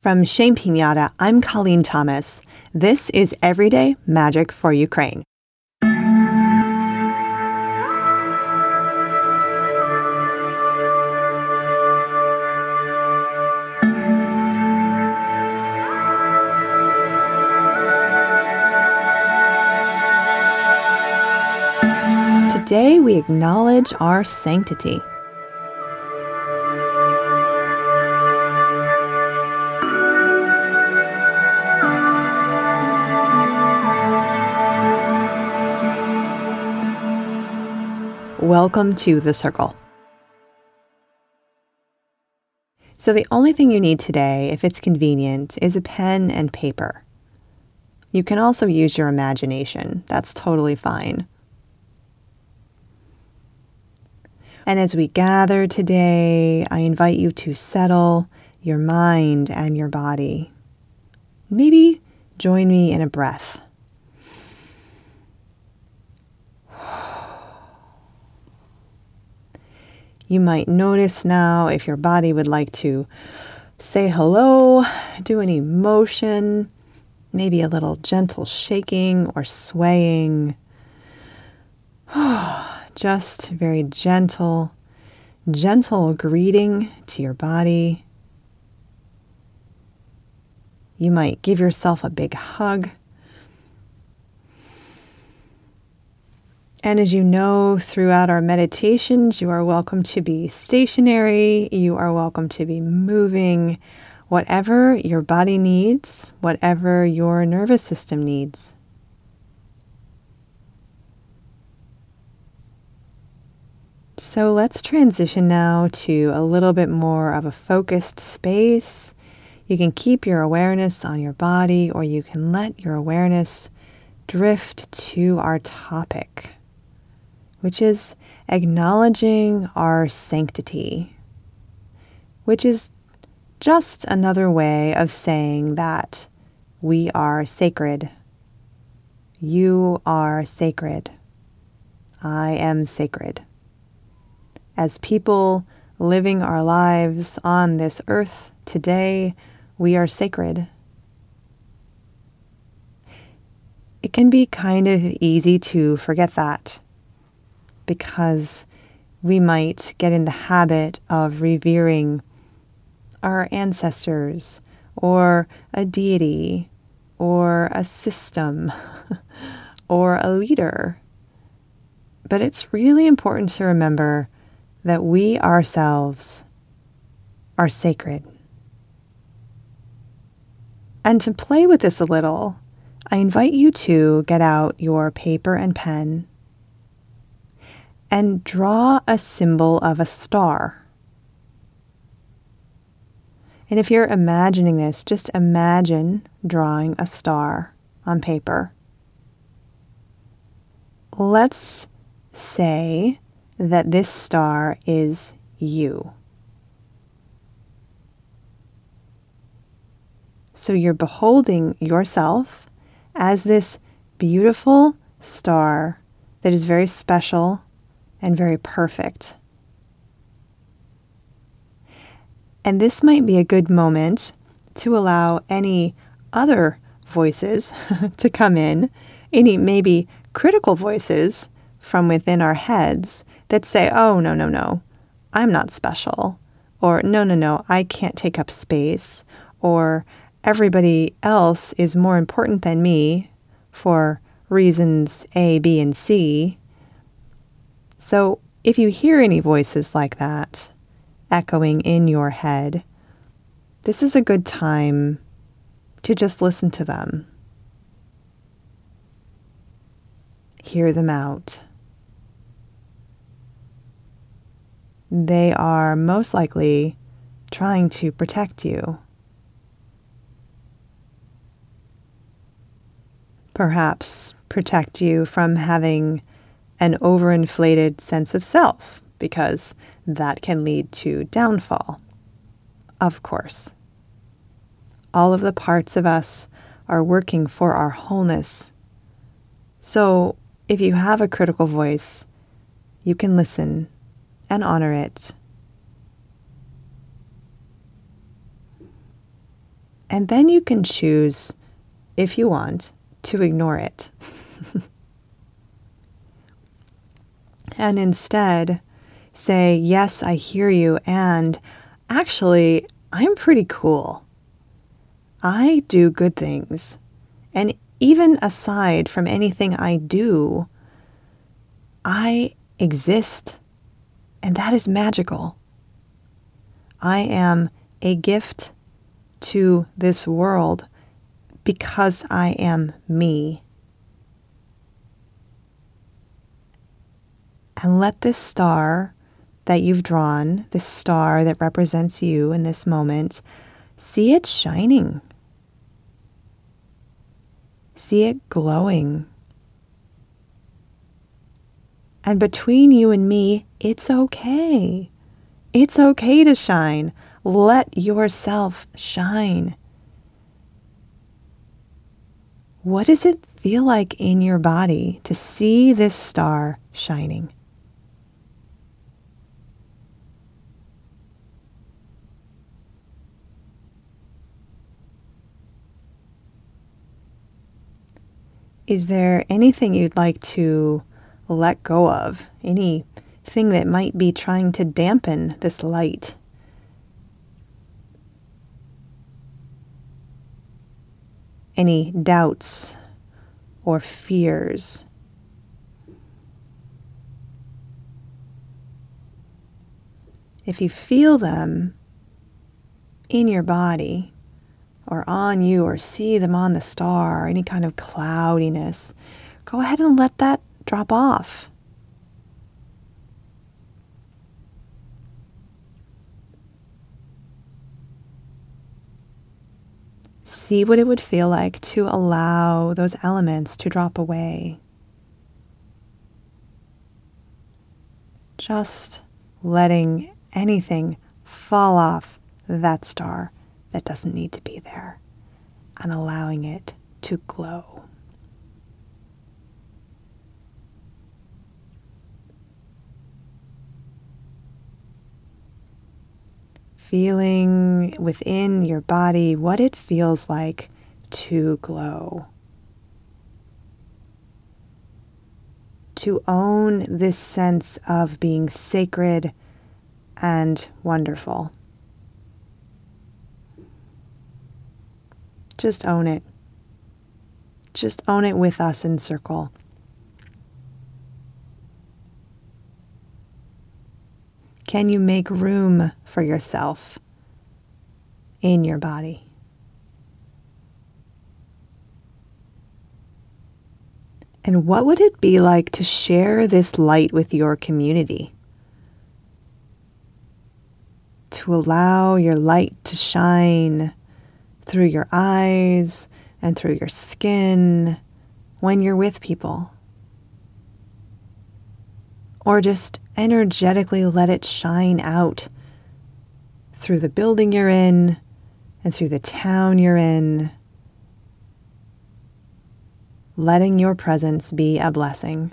From Shame Pinata, I'm Colleen Thomas. This is Everyday Magic for Ukraine. Today we acknowledge our sanctity. Welcome to the circle. So, the only thing you need today, if it's convenient, is a pen and paper. You can also use your imagination, that's totally fine. And as we gather today, I invite you to settle your mind and your body. Maybe join me in a breath. You might notice now if your body would like to say hello, do any motion, maybe a little gentle shaking or swaying. Just very gentle, gentle greeting to your body. You might give yourself a big hug. And as you know, throughout our meditations, you are welcome to be stationary, you are welcome to be moving, whatever your body needs, whatever your nervous system needs. So let's transition now to a little bit more of a focused space. You can keep your awareness on your body, or you can let your awareness drift to our topic which is acknowledging our sanctity, which is just another way of saying that we are sacred. You are sacred. I am sacred. As people living our lives on this earth today, we are sacred. It can be kind of easy to forget that because we might get in the habit of revering our ancestors or a deity or a system or a leader. But it's really important to remember that we ourselves are sacred. And to play with this a little, I invite you to get out your paper and pen and draw a symbol of a star. And if you're imagining this, just imagine drawing a star on paper. Let's say that this star is you. So you're beholding yourself as this beautiful star that is very special and very perfect. And this might be a good moment to allow any other voices to come in, any maybe critical voices from within our heads that say, oh, no, no, no, I'm not special. Or, no, no, no, I can't take up space. Or, everybody else is more important than me for reasons A, B, and C. So if you hear any voices like that echoing in your head, this is a good time to just listen to them. Hear them out. They are most likely trying to protect you. Perhaps protect you from having an overinflated sense of self, because that can lead to downfall. Of course. All of the parts of us are working for our wholeness. So, if you have a critical voice, you can listen and honor it. And then you can choose, if you want, to ignore it. and instead say, Yes, I hear you, and actually, I'm pretty cool. I do good things. And even aside from anything I do, I exist. And that is magical. I am a gift to this world because I am me. And let this star that you've drawn, this star that represents you in this moment, see it shining. See it glowing. And between you and me, it's okay. It's okay to shine. Let yourself shine. What does it feel like in your body to see this star shining? Is there anything you'd like to let go of? Anything that might be trying to dampen this light? Any doubts or fears? If you feel them in your body, or on you or see them on the star or any kind of cloudiness, go ahead and let that drop off. See what it would feel like to allow those elements to drop away. Just letting anything fall off that star that doesn't need to be there and allowing it to glow. Feeling within your body what it feels like to glow. To own this sense of being sacred and wonderful. Just own it. Just own it with us in circle. Can you make room for yourself in your body? And what would it be like to share this light with your community? To allow your light to shine through your eyes and through your skin when you're with people. Or just energetically let it shine out through the building you're in and through the town you're in, letting your presence be a blessing.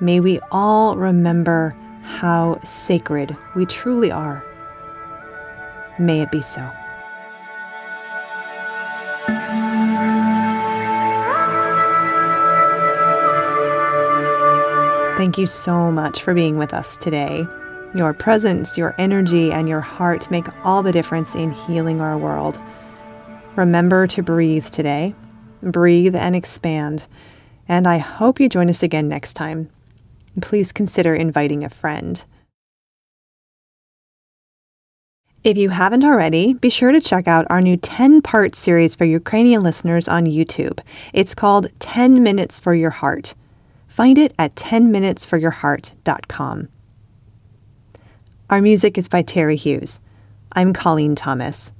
May we all remember how sacred we truly are. May it be so. Thank you so much for being with us today. Your presence, your energy, and your heart make all the difference in healing our world. Remember to breathe today. Breathe and expand. And I hope you join us again next time please consider inviting a friend. If you haven't already, be sure to check out our new 10 part series for Ukrainian listeners on YouTube. It's called 10 Minutes for Your Heart. Find it at 10minutesforyourheart.com. Our music is by Terry Hughes. I'm Colleen Thomas.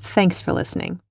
Thanks for listening.